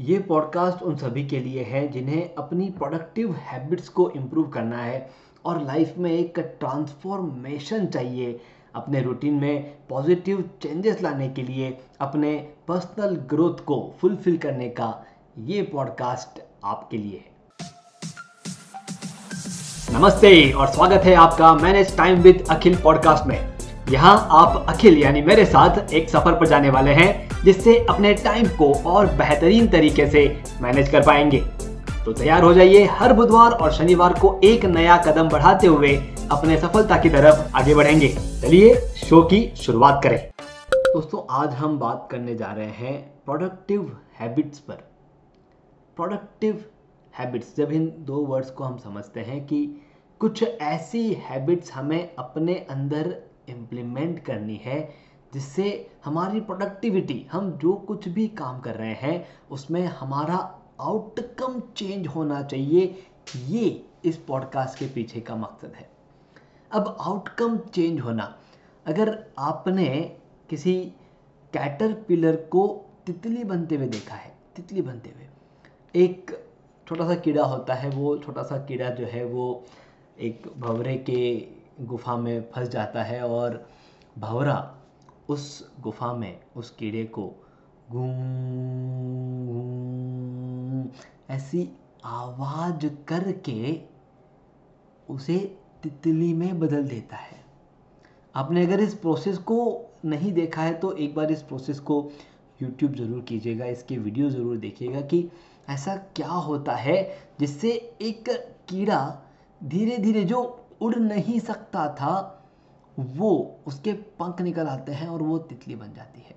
ये पॉडकास्ट उन सभी के लिए है जिन्हें अपनी प्रोडक्टिव हैबिट्स को इम्प्रूव करना है और लाइफ में एक ट्रांसफॉर्मेशन चाहिए। अपने रूटीन में पॉजिटिव चेंजेस लाने के लिए अपने पर्सनल ग्रोथ को फुलफिल करने का ये पॉडकास्ट आपके लिए है। नमस्ते और स्वागत है आपका manage time with Akhil podcast में। यहाँ आप अखिल यानी मेरे साथ एक सफ़र पर जाने वाले हैं। जिससे अपने टाइम को और बेहतरीन तरीके से मैनेज कर पाएँगे। तो तैयार हो जाइए हर बुधवार और शनिवार को एक नया कदम बढ़ाते हुए अपने सफलता की तरफ़ आगे बढ़ेंगे। चलिए शो की शुरुआत करें। दोस्तों, आज हम बात करने जा रहे हैं प्रोडक्टिव हैबिट्स पर। प्रोडक्टिव हैबिट्स जब इन दो वर्ड्स को हम समझते हैं कि कुछ ऐसी हैबिट्स हमें अपने अंदर इम्प्लीमेंट करनी है जिससे हमारी प्रोडक्टिविटी हम जो कुछ भी काम कर रहे हैं, उसमें हमारा आउटकम चेंज होना चाहिए। ये इस पॉडकास्ट के पीछे का मकसद है। अब आउटकम चेंज होना। अगर आपने किसी कैटर पिलर को तितली बनते हुए देखा है, तितली बनते हुए, एक छोटा सा कीड़ा होता है, वो छोटा सा कीड़ा जो है, वो एक भवरे के गुफा में फंस जाता है और भवरा उस गुफा में उस कीड़े को गूं ऐसी आवाज़ करके उसे तितली में बदल देता है। आपने अगर इस प्रोसेस को नहीं देखा है तो एक बार इस प्रोसेस को यूट्यूब ज़रूर कीजिएगा, इसके वीडियो ज़रूर देखिएगा कि ऐसा क्या होता है जिससे एक कीड़ा धीरे धीरे जो उड़ नहीं सकता था वो उसके पंख निकल आते हैं और वो तितली बन जाती है।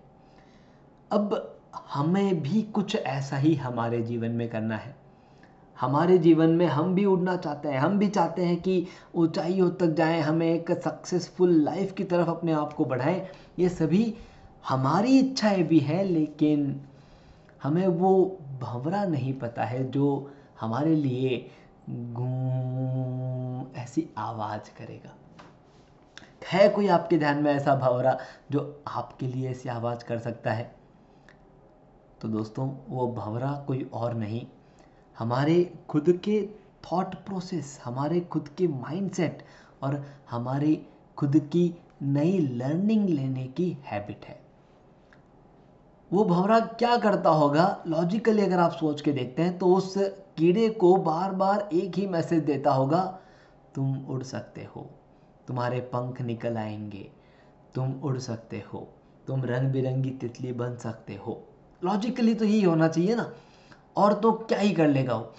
अब हमें भी कुछ ऐसा ही हमारे जीवन में करना है। हमारे जीवन में हम भी उड़ना चाहते हैं। हम भी चाहते हैं कि ऊंचाइयों तक जाएँ, हमें एक सक्सेसफुल लाइफ की तरफ़ अपने आप को बढ़ाएँ। ये सभी हमारी इच्छाएँ भी हैं, लेकिन हमें वो भंवरा नहीं पता है जो हमारे लिए गूं ऐसी आवाज़ करेगा। है कोई आपके ध्यान में ऐसा भावरा जो आपके लिए ऐसी आवाज़ कर सकता है? तो दोस्तों, वो भवरा कोई और नहीं। हमारे खुद के थॉट प्रोसेस हमारे खुद के माइंडसेट और हमारी खुद की नई लर्निंग लेने की हैबिट है। वो भवरा क्या करता होगा? लॉजिकली अगर आप सोच के देखते हैं तो उस कीड़े को बार बार एक ही मैसेज देता होगा, तुम उड़ सकते हो। तुम्हारे पंख निकल आएँगे। तुम उड़ सकते हो। तुम रंग बिरंगी तितली बन सकते हो। लॉजिकली तो यही होना चाहिए ना। और तो क्या ही कर लेगा वो।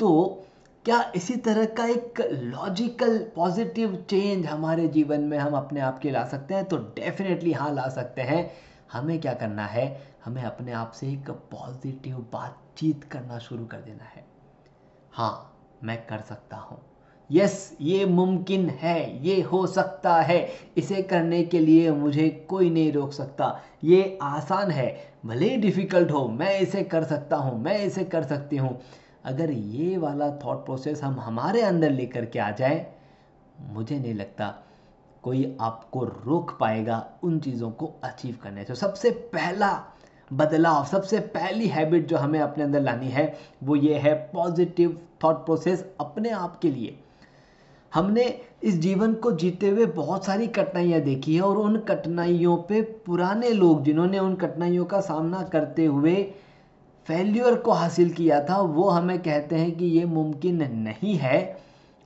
तो क्या इसी तरह का एक लॉजिकल पॉजिटिव चेंज हमारे जीवन में हम अपने आप के ला सकते हैं? तो डेफिनेटली हाँ ला सकते हैं। हमें क्या करना है? हमें अपने आप से एक पॉजिटिव बातचीत करना शुरू कर देना है। हाँ मैं कर सकता हूँ। यस, ये मुमकिन है, ये हो सकता है। इसे करने के लिए मुझे कोई नहीं रोक सकता। ये आसान है, भले ही डिफ़िकल्ट हो, मैं इसे कर सकता हूँ, मैं इसे कर सकती हूँ। अगर ये वाला थॉट प्रोसेस हम हमारे अंदर लेकर के आ जाए, मुझे नहीं लगता कोई आपको रोक पाएगा उन चीज़ों को अचीव करने से। सबसे पहला बदलाव, सबसे पहली हैबिट जो हमें अपने अंदर लानी है, वो ये है पॉजिटिव थॉट प्रोसेस अपने आप के लिए। हमने इस जीवन को जीते हुए बहुत सारी कठिनाइयाँ देखी है और उन कठिनाइयों पे पुराने लोग जिन्होंने उन कठिनाइयों का सामना करते हुए फेल्यूर को हासिल किया था, वो हमें कहते हैं कि ये मुमकिन नहीं है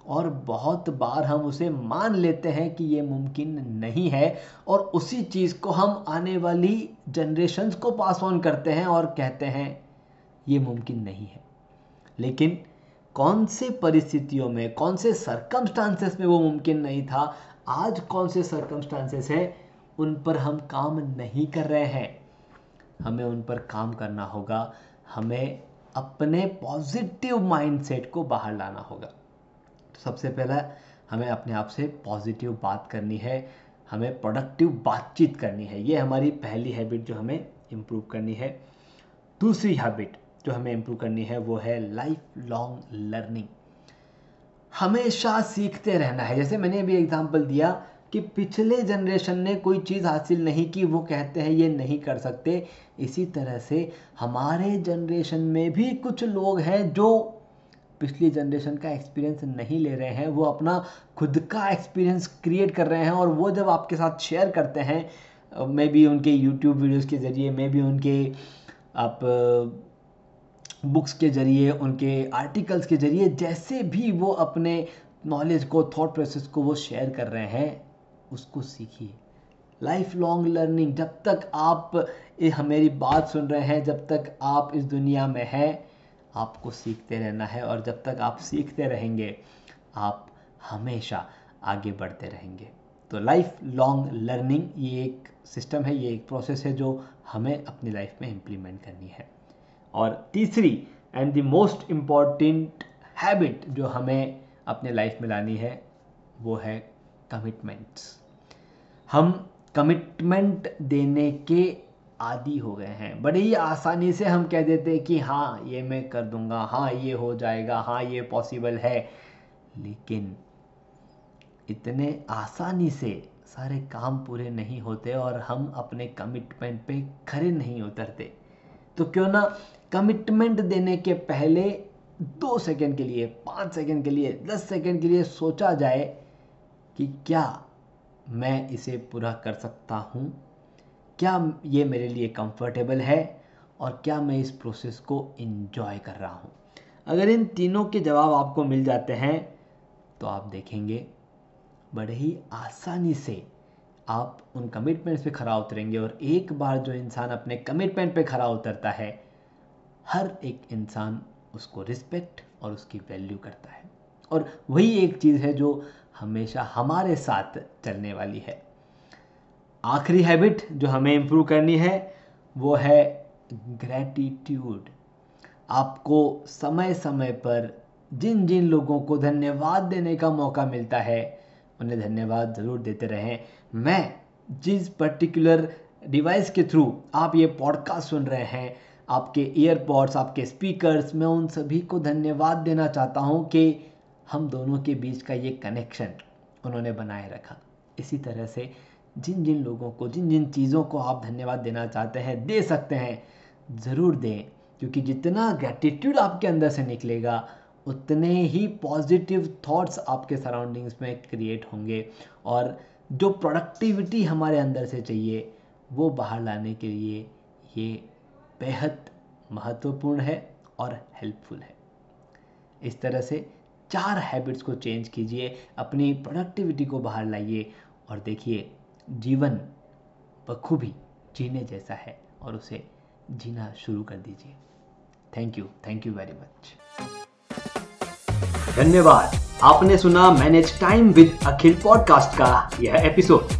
और बहुत बार हम उसे मान लेते हैं कि ये मुमकिन नहीं है और उसी चीज़ को हम आने वाली जनरेशन्स को पास ऑन करते हैं और कहते हैं, ये मुमकिन नहीं है। लेकिन कौन से परिस्थितियों में कौन से सरकमस्टांसेस में वो मुमकिन नहीं था, आज कौन से सरकमस्टांसेस हैं, उन पर हम काम नहीं कर रहे हैं। हमें उन पर काम करना होगा, हमें अपने पॉजिटिव माइंडसेट को बाहर लाना होगा। तो सबसे पहला, हमें अपने आप से पॉजिटिव बात करनी है, हमें प्रोडक्टिव बातचीत करनी है। ये हमारी पहली हैबिट जो हमें इम्प्रूव करनी है। दूसरी हैबिट जो हमें इम्प्रूव करनी है, वो है लाइफ लॉन्ग लर्निंग हमेशा सीखते रहना है। जैसे मैंने अभी एग्ज़ाम्पल दिया कि पिछले जनरेशन ने कोई चीज़ हासिल नहीं की, वो कहते हैं, ये नहीं कर सकते। इसी तरह से हमारे जनरेशन में भी कुछ लोग हैं जो पिछली जनरेशन का एक्सपीरियंस नहीं ले रहे हैं। वो अपना खुद का एक्सपीरियंस क्रिएट कर रहे हैं और वो जब आपके साथ शेयर करते हैं मे बी उनके यूट्यूब वीडियोस के ज़रिए मे बी उनके आप बुक्स के ज़रिए, उनके आर्टिकल्स के ज़रिए, जैसे भी वो अपने नॉलेज को थॉट प्रोसेस को वो शेयर कर रहे हैं, उसको सीखिए। लाइफ लॉन्ग लर्निंग जब तक आप मेरी बात सुन रहे हैं, जब तक आप इस दुनिया में हैं, आपको सीखते रहना है और जब तक आप सीखते रहेंगे, आप हमेशा आगे बढ़ते रहेंगे। तो लाइफ लॉन्ग लर्निंग ये एक सिस्टम है, ये एक प्रोसेस है जो हमें अपनी लाइफ में इम्प्लीमेंट करनी है। और तीसरी and the most important habit जो हमें अपने लाइफ में लानी है, वो है कमिटमेंट्स हम कमिटमेंट देने के आदि हो गए हैं। बड़े ही आसानी से हम कह देते हैं कि हाँ ये मैं कर दूँगा हाँ ये हो जाएगा हाँ ये पॉसिबल है। लेकिन इतने आसानी से सारे काम पूरे नहीं होते और हम अपने कमिटमेंट पे खड़े नहीं उतरते। तो क्यों ना कमिटमेंट देने के पहले दो सेकंड के लिए, पाँच सेकंड के लिए, दस सेकंड के लिए सोचा जाए कि क्या मैं इसे पूरा कर सकता हूँ? क्या ये मेरे लिए कंफर्टेबल है? और क्या मैं इस प्रोसेस को इन्जॉय कर रहा हूँ? अगर इन तीनों के जवाब आपको मिल जाते हैं तो आप देखेंगे, बड़े ही आसानी से आप उन कमिटमेंट्स पे खरा उतरेंगे और एक बार जो इंसान अपने कमिटमेंट पे खरा उतरता है हर एक इंसान उसको रिस्पेक्ट और उसकी वैल्यू करता है। और वही एक चीज़ है जो हमेशा हमारे साथ चलने वाली है। आखिरी हैबिट जो हमें इम्प्रूव करनी है, वो है ग्रैटिट्यूड आपको समय समय पर जिन जिन लोगों को धन्यवाद देने का मौका मिलता है, उन्हें धन्यवाद ज़रूर देते रहें। मैं जिस पर्टिकुलर डिवाइस के थ्रू आप ये पॉडकास्ट सुन रहे हैं आपके ईयरपॉड्स आपके स्पीकर्स मैं उन सभी को धन्यवाद देना चाहता हूँ कि हम दोनों के बीच का ये कनेक्शन उन्होंने बनाए रखा। इसी तरह से जिन जिन लोगों को जिन जिन चीज़ों को आप धन्यवाद देना चाहते हैं, दे सकते हैं, ज़रूर दें। क्योंकि जितना ग्रेटिट्यूड आपके अंदर से निकलेगा, उतने ही पॉजिटिव थॉट्स आपके सराउंडिंग्स में क्रिएट होंगे। और जो प्रोडक्टिविटी हमारे अंदर से चाहिए, वो बाहर लाने के लिए ये बेहद महत्वपूर्ण है और हेल्पफुल है। इस तरह से चार हैबिट्स को चेंज कीजिए, अपनी प्रोडक्टिविटी को बाहर लाइए और देखिए, जीवन बखूबी जीने जैसा है और उसे जीना शुरू कर दीजिए। Thank you thank you very much धन्यवाद। आपने सुना manage time with Akhil podcast का यह एपिसोड